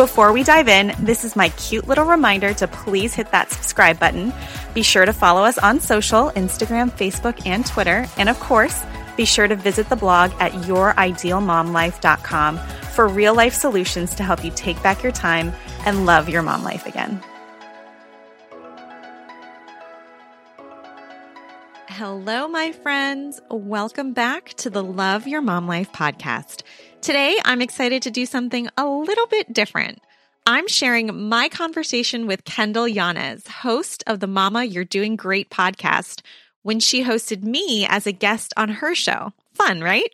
Before we dive in, this is my cute little reminder to please hit that subscribe button. Be sure to follow us on social Instagram, Facebook, and Twitter. And of course, be sure to visit the blog at youridealmomlife.com for real life solutions to help you take back your time and love your mom life again. Hello, my friends. Welcome back to the Love Your Mom Life podcast. Today, I'm excited to do something a little bit different. I'm sharing my conversation with Kendahl Yanez, host of the Mama You're Doing Great podcast, when she hosted me as a guest on her show. Fun, right?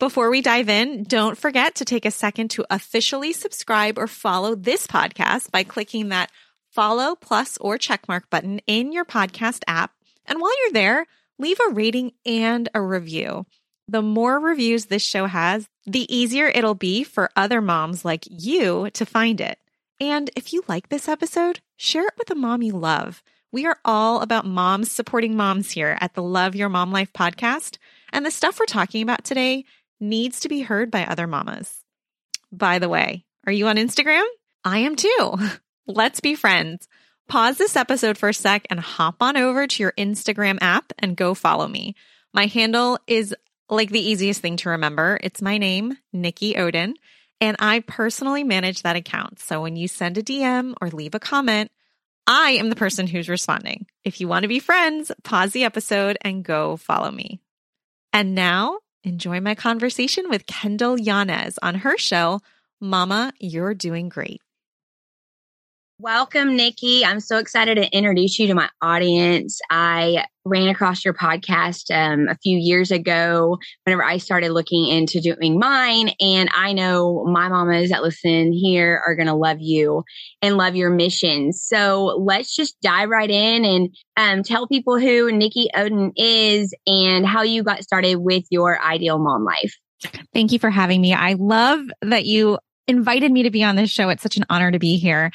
Before we dive in, don't forget to take a second to officially subscribe or follow this podcast by clicking that follow plus or checkmark button in your podcast app. And while you're there, leave a rating and a review. The more reviews this show has, the easier it'll be for other moms like you to find it. And if you like this episode, share it with a mom you love. We are all about moms supporting moms here at the Love Your Mom Life podcast. And the stuff we're talking about today needs to be heard by other mamas. By the way, are you on Instagram? I am too. Let's be friends. Pause this episode for a sec and hop on over to your Instagram app and go follow me. My handle is like the easiest thing to remember. It's my name, Nikki Oden, and I personally manage that account. So when you send a DM or leave a comment, I am the person who's responding. If you want to be friends, pause the episode and go follow me. And now enjoy my conversation with Kendahl Yanez on her show, Mama, You're Doing Great. Welcome, Nikki. I'm so excited to introduce you to my audience. I ran across your podcast um, a few years ago whenever I started looking into doing mine. And I know my mamas that listen here are going to love you and love your mission. So let's just dive right in and um, tell people who Nikki Oden is and how you got started with your ideal mom life. Thank you for having me. I love that you invited me to be on this show. It's such an honor to be here.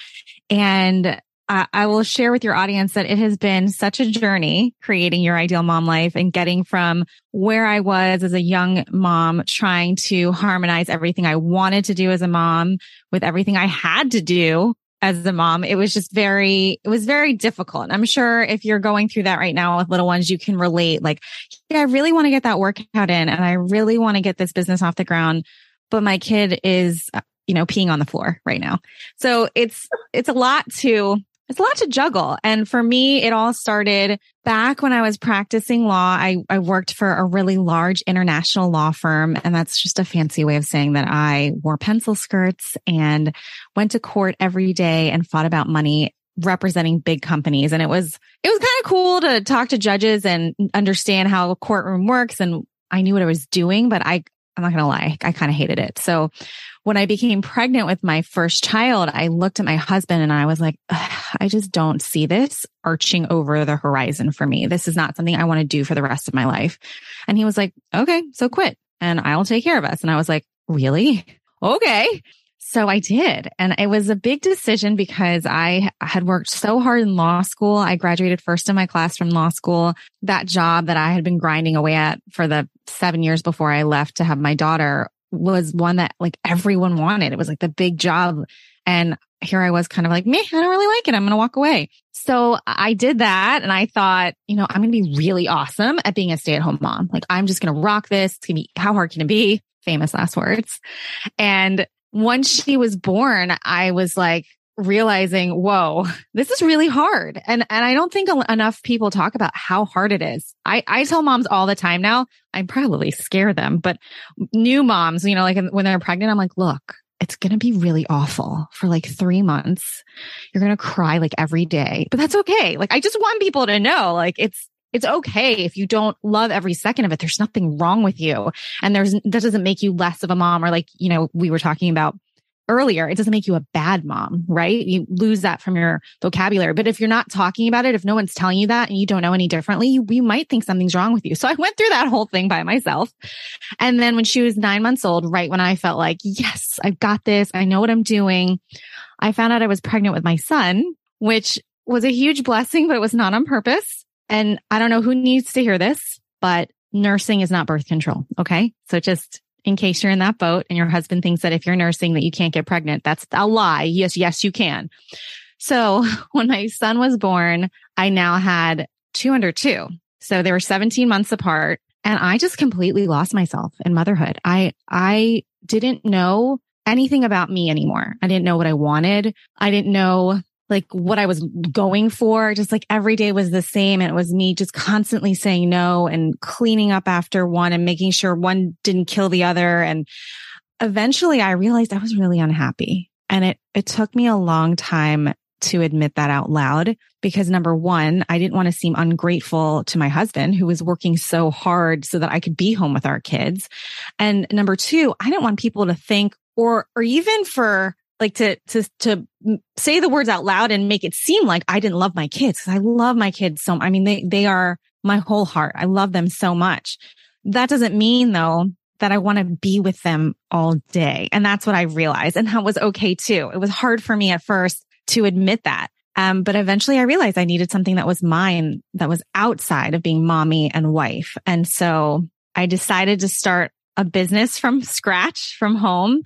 And I will share with your audience that it has been such a journey creating your ideal mom life and getting from where I was as a young mom, trying to harmonize everything I wanted to do as a mom with everything I had to do as a mom. It was just very, it was very difficult. And I'm sure if you're going through that right now with little ones, you can relate like, yeah, I really want to get that workout in and I really want to get this business off the ground but my kid is you know, peeing on the floor right now. So it's, it's a lot to, it's a lot to juggle. And for me, it all started back when I was practicing law. I, I worked for a really large international law firm. And that's just a fancy way of saying that I wore pencil skirts and went to court every day and fought about money representing big companies. And it was, it was kind of cool to talk to judges and understand how a courtroom works. And I knew what I was doing, but I, I'm not going to lie. I kind of hated it. So when I became pregnant with my first child, I looked at my husband and I was like, I just don't see this arching over the horizon for me. This is not something I want to do for the rest of my life. And he was like, okay, so quit and I'll take care of us. And I was like, really? Okay. So I did. And it was a big decision because I had worked so hard in law school. I graduated first in my class from law school. That job that I had been grinding away at for the seven years before I left to have my daughter was one that like everyone wanted. It was like the big job. And here I was kind of like, me, I don't really like it. I'm going to walk away. So I did that. And I thought, you know, I'm going to be really awesome at being a stay at home mom. Like I'm just going to rock this. It's going to be, how hard can it be? Famous last words. And once she was born, I was like, realizing, whoa, this is really hard. And, and I don't think enough people talk about how hard it is. I, I tell moms all the time now, I probably scare them, but new moms, you know, like when they're pregnant, I'm like, look, it's going to be really awful for like three months. You're going to cry like every day, but that's okay. Like I just want people to know, like it's, it's okay if you don't love every second of it. There's nothing wrong with you. And there's, that doesn't make you less of a mom or like, you know, we were talking about earlier, it doesn't make you a bad mom, right? You lose that from your vocabulary. But if you're not talking about it, if no one's telling you that and you don't know any differently, you, you might think something's wrong with you. So I went through that whole thing by myself. And then when she was nine months old, right when I felt like, yes, I've got this. I know what I'm doing. I found out I was pregnant with my son, which was a huge blessing, but it was not on purpose. And I don't know who needs to hear this, but nursing is not birth control. Okay. So just in case you're in that boat and your husband thinks that if you're nursing that you can't get pregnant. That's a lie. Yes, yes, you can. So when my son was born, I now had two under two. So they were 17 months apart and I just completely lost myself in motherhood. I, I didn't know anything about me anymore. I didn't know what I wanted. I didn't know like what I was going for. Just like every day was the same. And it was me just constantly saying no and cleaning up after one and making sure one didn't kill the other. And eventually I realized I was really unhappy. And it, it took me a long time to admit that out loud because number one, I didn't want to seem ungrateful to my husband who was working so hard so that I could be home with our kids. And number two, I didn't want people to think or, or even for like to, to, to say the words out loud and make it seem like I didn't love my kids I love my kids so, I mean, they, they are my whole heart. I love them so much. That doesn't mean though that I want to be with them all day. And that's what I realized. And that was okay too. It was hard for me at first to admit that. Um, but eventually I realized I needed something that was mine, that was outside of being mommy and wife. And so I decided to start a business from scratch from home.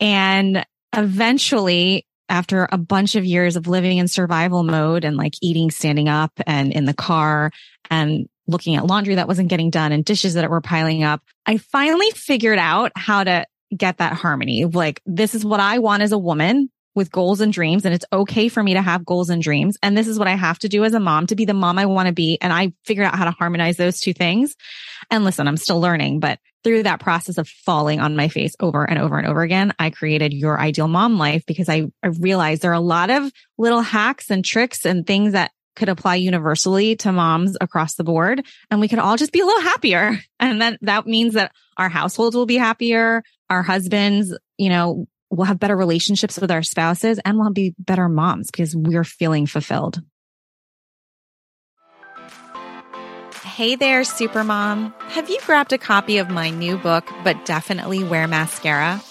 And eventually after a bunch of years of living in survival mode and like eating standing up and in the car and looking at laundry that wasn't getting done and dishes that were piling up, I finally figured out how to get that harmony like, this is what I want as a woman with goals and dreams. And it's okay for me to have goals and dreams. And this is what I have to do as a mom to be the mom I want to be. And I figured out how to harmonize those two things. And listen, I'm still learning, but through that process of falling on my face over and over and over again, I created your ideal mom life because I, I realized there are a lot of little hacks and tricks and things that could apply universally to moms across the board. And we could all just be a little happier. And then that means that our households will be happier. Our husbands, you know, will have better relationships with our spouses and we'll be better moms because we're feeling fulfilled. Hey there, Supermom. Have you grabbed a copy of my new book, But Definitely Wear Mascara?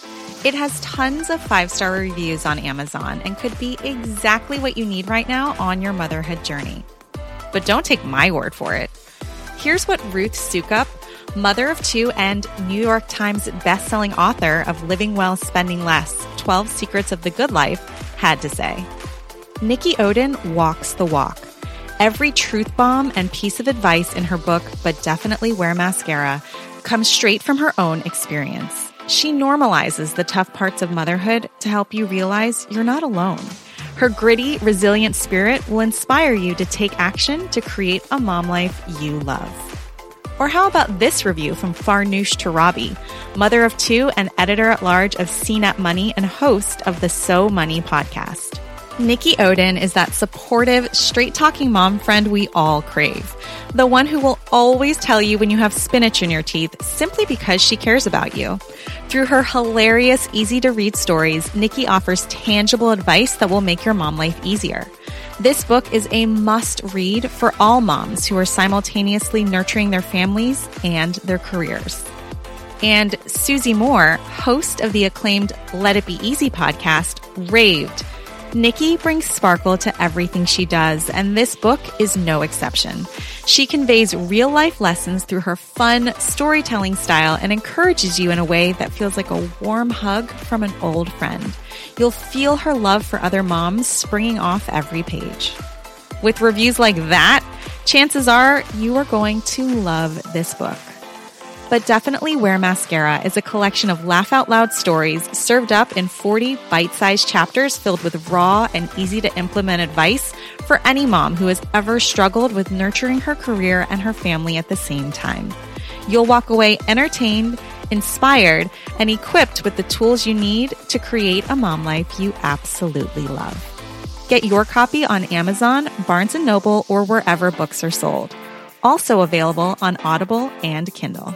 It has tons of five star reviews on Amazon and could be exactly what you need right now on your motherhood journey. But don't take my word for it. Here's what Ruth Soukup, mother of two and New York Times bestselling author of Living Well, Spending Less 12 Secrets of the Good Life, had to say. Nikki Oden walks the walk. Every truth bomb and piece of advice in her book, But Definitely Wear Mascara, comes straight from her own experience. She normalizes the tough parts of motherhood to help you realize you're not alone. Her gritty, resilient spirit will inspire you to take action to create a mom life you love. Or how about this review from Farnoosh Torabi, mother of two and editor at large of CNET Money and host of the So Money podcast. Nikki Oden is that supportive, straight talking mom friend we all crave. The one who will always tell you when you have spinach in your teeth simply because she cares about you. Through her hilarious, easy to read stories, Nikki offers tangible advice that will make your mom life easier. This book is a must read for all moms who are simultaneously nurturing their families and their careers. And Susie Moore, host of the acclaimed Let It Be Easy podcast, raved Nikki brings sparkle to everything she does, and this book is no exception. She conveys real life lessons through her fun storytelling style and encourages you in a way that feels like a warm hug from an old friend. You'll feel her love for other moms springing off every page. With reviews like that, chances are you are going to love this book. But Definitely Wear Mascara is a collection of laugh out loud stories served up in 40 bite sized chapters filled with raw and easy to implement advice for any mom who has ever struggled with nurturing her career and her family at the same time. You'll walk away entertained, inspired, and equipped with the tools you need to create a mom life you absolutely love. Get your copy on Amazon, Barnes & Noble, or wherever books are sold. Also available on Audible and Kindle.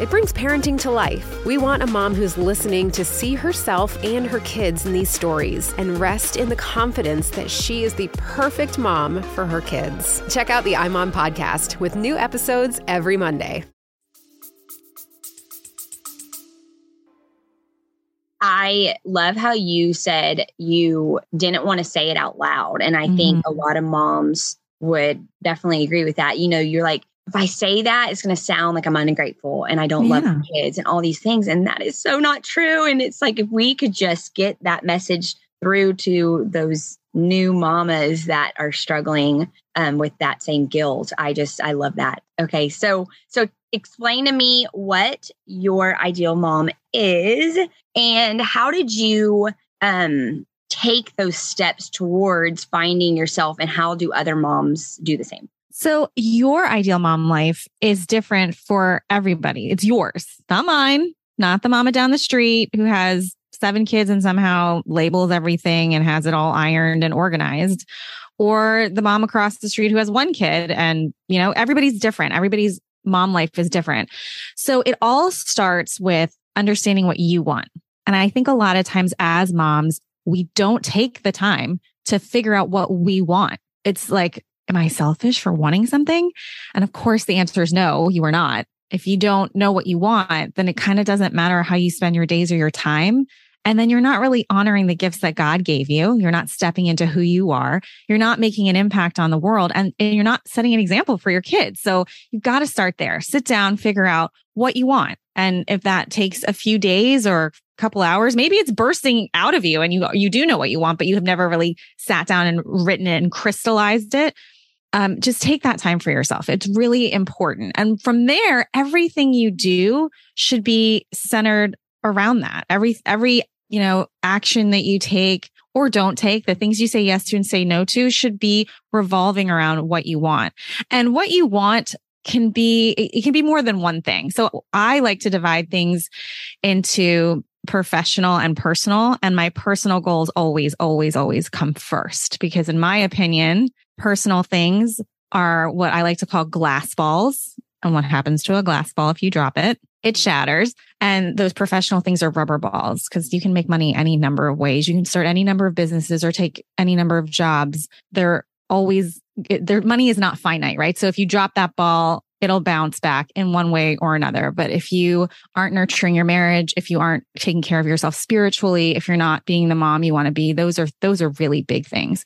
it brings parenting to life. We want a mom who's listening to see herself and her kids in these stories and rest in the confidence that she is the perfect mom for her kids. Check out the iMom podcast with new episodes every Monday. I love how you said you didn't want to say it out loud. And I mm-hmm. think a lot of moms would definitely agree with that. You know, you're like, if I say that, it's going to sound like I'm ungrateful and I don't yeah. love kids and all these things. And that is so not true. And it's like if we could just get that message through to those new mamas that are struggling um, with that same guilt, I just, I love that. Okay. So, so explain to me what your ideal mom is and how did you um, take those steps towards finding yourself and how do other moms do the same? So, your ideal mom life is different for everybody. It's yours, not mine, not the mama down the street who has seven kids and somehow labels everything and has it all ironed and organized, or the mom across the street who has one kid. And, you know, everybody's different. Everybody's mom life is different. So, it all starts with understanding what you want. And I think a lot of times as moms, we don't take the time to figure out what we want. It's like, am I selfish for wanting something? And of course, the answer is no, you are not. If you don't know what you want, then it kind of doesn't matter how you spend your days or your time. And then you're not really honoring the gifts that God gave you. You're not stepping into who you are. You're not making an impact on the world and, and you're not setting an example for your kids. So you've got to start there. Sit down, figure out what you want. And if that takes a few days or a couple hours, maybe it's bursting out of you and you, you do know what you want, but you have never really sat down and written it and crystallized it um, just take that time for yourself. It's really important. And from there, everything you do should be centered around that. Every, every, you know, action that you take or don't take, the things you say yes to and say no to should be revolving around what you want. And what you want can be, it can be more than one thing. So I like to divide things into professional and personal. And my personal goals always, always, always come first because in my opinion, personal things are what I like to call glass balls. And what happens to a glass ball if you drop it? It mm-hmm. shatters. And those professional things are rubber balls because you can make money any number of ways. You can start any number of businesses or take any number of jobs. They're always, their money is not finite, right? So if you drop that ball, it'll bounce back in one way or another. But if you aren't nurturing your marriage, if you aren't taking care of yourself spiritually, if you're not being the mom you want to be, those are, those are really big things.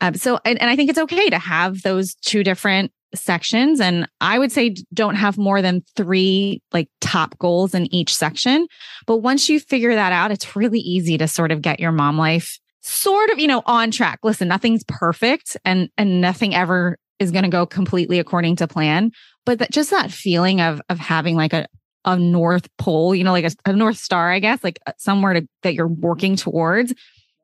Um, so, and, and I think it's okay to have those two different sections. And I would say don't have more than three like top goals in each section. But once you figure that out, it's really easy to sort of get your mom life sort of, you know, on track. Listen, nothing's perfect and, and nothing ever is going to go completely according to plan. But that just that feeling of, of having like a, a North pole, you know, like a, a North star, I guess, like uh, somewhere to, that you're working towards,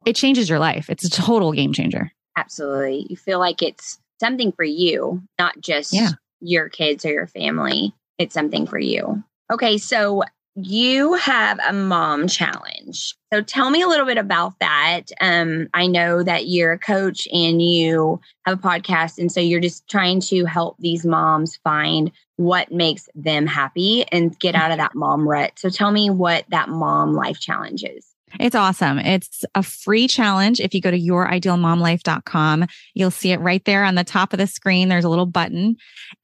it changes your life. It's a total game changer. Absolutely. You feel like it's something for you, not just yeah. your kids or your family. It's something for you. Okay. So you have a mom challenge. So tell me a little bit about that. Um, I know that you're a coach and you have a podcast. And so you're just trying to help these moms find what makes them happy and get out of that mom rut. So tell me what that mom life challenge is. It's awesome. It's a free challenge. If you go to youridealmomlife.com, you'll see it right there on the top of the screen. There's a little button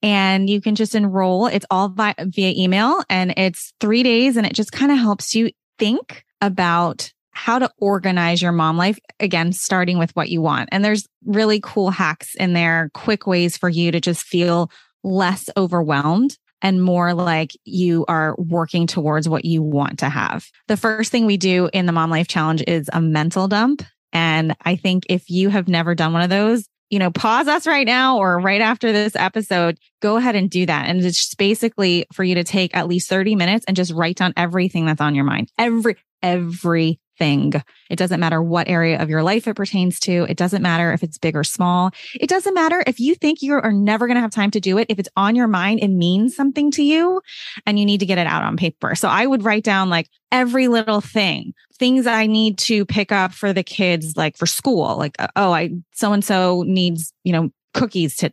and you can just enroll. It's all via, via email and it's three days and it just kind of helps you think about how to organize your mom life again starting with what you want and there's really cool hacks in there quick ways for you to just feel less overwhelmed and more like you are working towards what you want to have. The first thing we do in the Mom Life Challenge is a mental dump. And I think if you have never done one of those, you know, pause us right now or right after this episode, go ahead and do that. And it's basically for you to take at least 30 minutes and just write down everything that's on your mind. Every, every thing. It doesn't matter what area of your life it pertains to. It doesn't matter if it's big or small. It doesn't matter if you think you are never going to have time to do it. If it's on your mind, it means something to you and you need to get it out on paper. So I would write down like every little thing, things I need to pick up for the kids, like for school, like, uh, oh, I, so and so needs, you know, cookies to,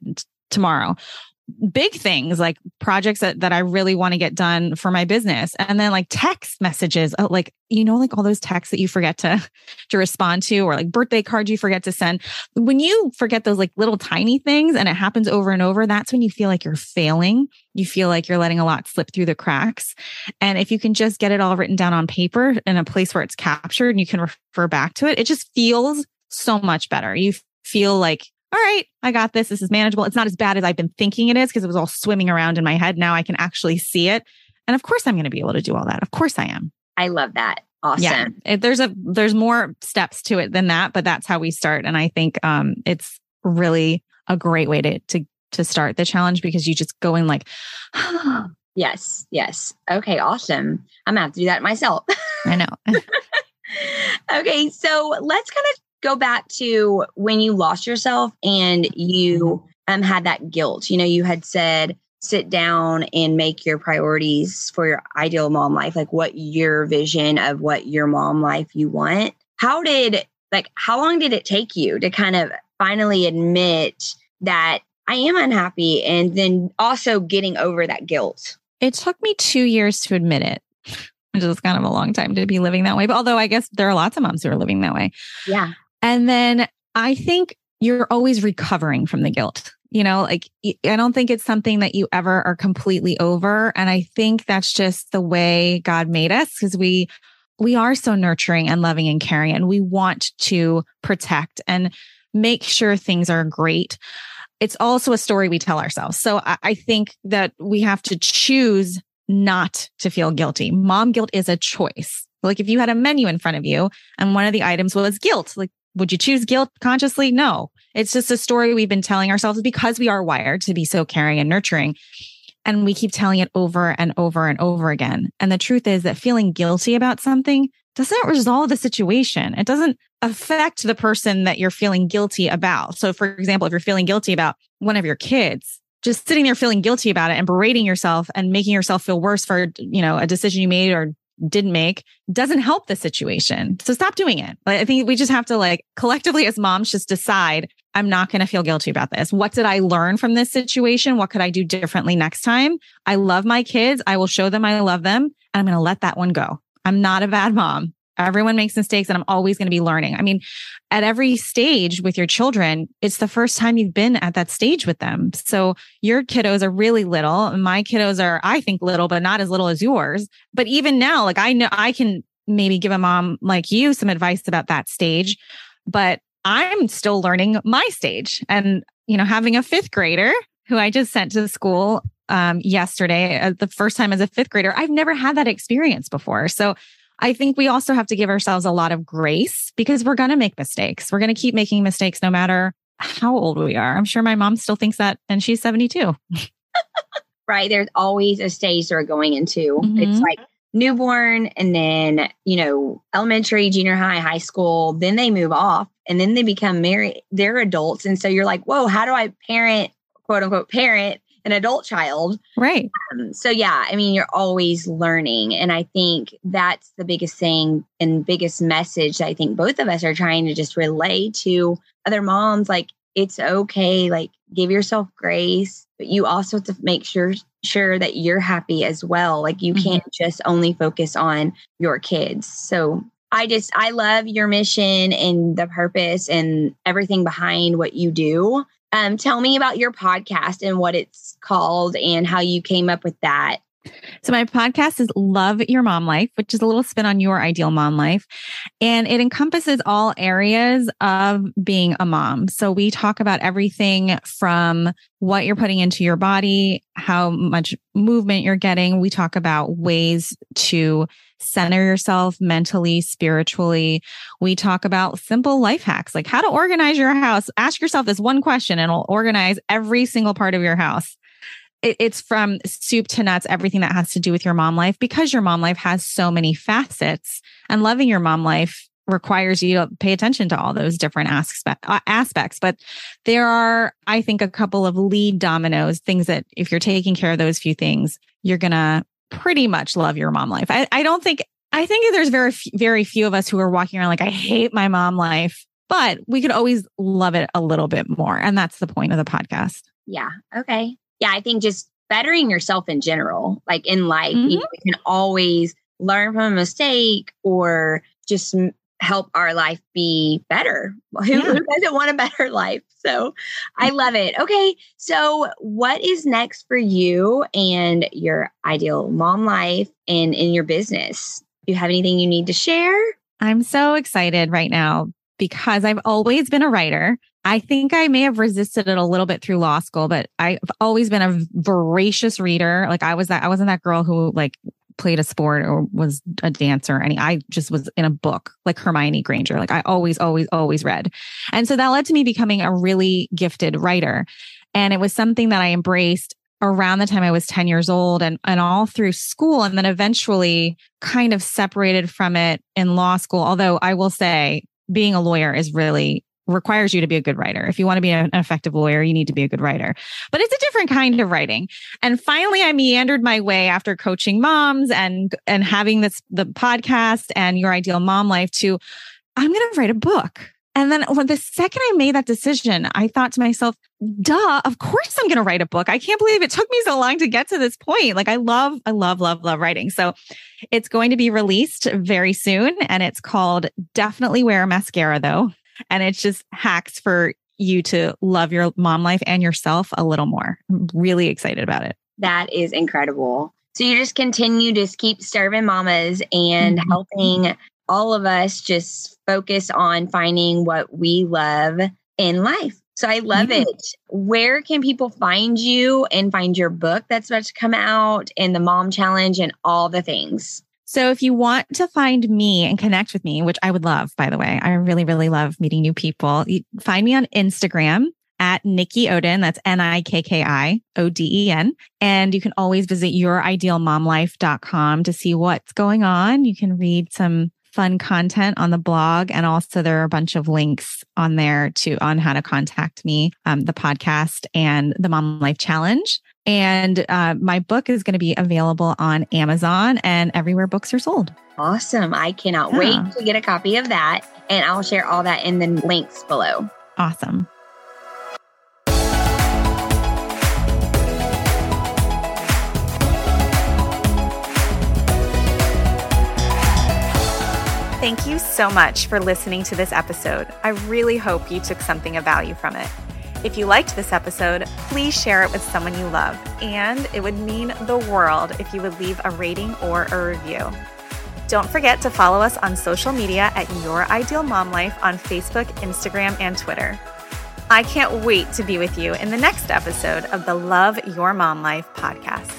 tomorrow big things like projects that, that I really want to get done for my business. And then like text messages, uh, like, you know, like all those texts that you forget to, to respond to or like birthday cards you forget to send. When you forget those like little tiny things and it happens over and over, that's when you feel like you're failing. You feel like you're letting a lot slip through the cracks. And if you can just get it all written down on paper in a place where it's captured and you can refer back to it, it just feels so much better. You feel like all right, I got this. This is manageable. It's not as bad as I've been thinking it is because it was all swimming around in my head. Now I can actually see it. And of course, I'm going to be able to do all that. Of course, I am. I love that. Awesome. Yeah, it, there's a there's more steps to it than that, but that's how we start. And I think um, it's really a great way to to to start the challenge because you just go in like, yes, yes. Okay, awesome. I'm gonna have to do that myself. I know. okay, so let's kind of go back to when you lost yourself and you mm-hmm. um, had that guilt. You know, you had said, sit down and make your priorities for your ideal mom life, like what your vision of what your mom life you want. How did, like, how long did it take you to kind of finally admit that I am unhappy and then also getting over that guilt? It took me two years to admit it which is kind of a long time to be living that way. But although I guess there are lots of moms who are living that way. Yeah. And then I think you're always recovering from the guilt. You know, like I don't think it's something that you ever are completely over. And I think that's just the way God made us because we, we are so nurturing and loving and caring and we want to protect and make sure things are great. It's also a story we tell ourselves. So I, I think that we have to choose not to feel guilty. Mom guilt is a choice. Like if you had a menu in front of you and one of the items was guilt, like would you choose guilt consciously? No. It's just a story we've been telling ourselves because we are wired to be so caring and nurturing. And we keep telling it over and over and over again. And the truth is that feeling guilty about something doesn't resolve the situation. It doesn't affect the person that you're feeling guilty about. So, for example, if you're feeling guilty about one of your kids, just sitting there feeling guilty about it and berating yourself and making yourself feel worse for, you know, a decision you made or didn't make doesn't help the situation. So stop doing it. I think we just have to like collectively as moms just decide I'm not going to feel guilty about this. What did I learn from this situation? What could I do differently next time? I love my kids. I will show them I love them and I'm going to let that one go. I'm not a bad mom. Everyone makes mistakes and I'm always going to be learning. I mean, at every stage with your children, it's the first time you've been at that stage with them. So your kiddos are really little. My kiddos are, I think, little, but not as little as yours. But even now, like I know I can maybe give a mom like you some advice about that stage, but I'm still learning my stage. And, you know, having a fifth grader who I just sent to school um, yesterday, uh, the first time as a fifth grader, I've never had that experience before. So I think we also have to give ourselves a lot of grace because we're going to make mistakes. We're going to keep making mistakes no matter how old we are. I'm sure my mom still thinks that, and she's 72. right. There's always a stage they're going into. Mm-hmm. It's like newborn and then, you know, elementary, junior high, high school. Then they move off and then they become married. They're adults. And so you're like, whoa, how do I parent, quote unquote, parent an adult child. Right. Um, so, yeah, I mean, you're always learning. And I think that's the biggest thing and biggest message I think both of us are trying to just relay to other moms. Like, it's okay. Like, give yourself grace, but you also have to make sure sure that you're happy as well. Like, you mm-hmm. can't just only focus on your kids. So, I just, I love your mission and the purpose and everything behind what you do. Um, tell me about your podcast and what it's called and how you came up with that. So my podcast is Love Your Mom Life, which is a little spin on your ideal mom life. And it encompasses all areas of being a mom. So we talk about everything from what you're putting into your body, how much movement you're getting. We talk about ways to center yourself mentally, spiritually. We talk about simple life hacks, like how to organize your house. Ask yourself this one question and it'll organize every single part of your house it, it's from soup to nuts, everything that has to do with your mom life because your mom life has so many facets and loving your mom life requires you to pay attention to all those different uh, aspects. But there are, I think, a couple of lead dominoes, things that if you're taking care of those few things, you're going to pretty much love your mom life. I, I don't think, I think there's very, very few of us who are walking around like, I hate my mom life, but we could always love it a little bit more. And that's the point of the podcast. Yeah. Okay yeah, I think just bettering yourself in general, like in life, mm-hmm. you, know, we can always learn from a mistake or just help our life be better. Who, yeah. who, doesn't want a better life? So I love it. Okay. So, what is next for you and your ideal mom life and in your business? Do you have anything you need to share? I'm so excited right now because I've always been a writer. I think I may have resisted it a little bit through law school, but I've always been a voracious reader. Like I was that I wasn't that girl who like played a sport or was a dancer. Any I just was in a book like Hermione Granger. Like I always, always, always read. And so that led to me becoming a really gifted writer. And it was something that I embraced around the time I was 10 years old and, and all through school. And then eventually kind of separated from it in law school. Although I will say being a lawyer is really requires you to be a good writer. If you want to be an effective lawyer, you need to be a good writer. But it's a different kind of writing. And finally I meandered my way after coaching moms and and having this the podcast and your ideal mom life to I'm going to write a book. And then when the second I made that decision, I thought to myself, duh, of course I'm going to write a book. I can't believe it took me so long to get to this point. Like I love, I love, love, love writing. So it's going to be released very soon and it's called Definitely Wear Mascara though. And it's just hacks for you to love your mom life and yourself a little more. I'm really excited about it. That is incredible. So you just continue to keep serving mamas and mm-hmm. helping all of us just focus on finding what we love in life. So I love it. Where can people find you and find your book that's about to come out and the mom challenge and all the things? So if you want to find me and connect with me, which I would love, by the way, I really, really love meeting new people. You find me on Instagram at Nikki Oden. That's N-I-K-K-I-O-D-E-N. And you can always visit youridealmomlife.com to see what's going on. You can read some fun content on the blog. And also there are a bunch of links on there to on how to contact me, um, the podcast and the Mom Life Challenge. And uh, my book is going to be available on Amazon and everywhere books are sold. Awesome. I cannot yeah. wait to get a copy of that. And I'll share all that in the links below. Awesome. Thank you so much for listening to this episode. I really hope you took something of value from it. If you liked this episode, please share it with someone you love, and it would mean the world if you would leave a rating or a review. Don't forget to follow us on social media at Your Ideal Mom Life on Facebook, Instagram, and Twitter. I can't wait to be with you in the next episode of the Love Your Mom Life podcast.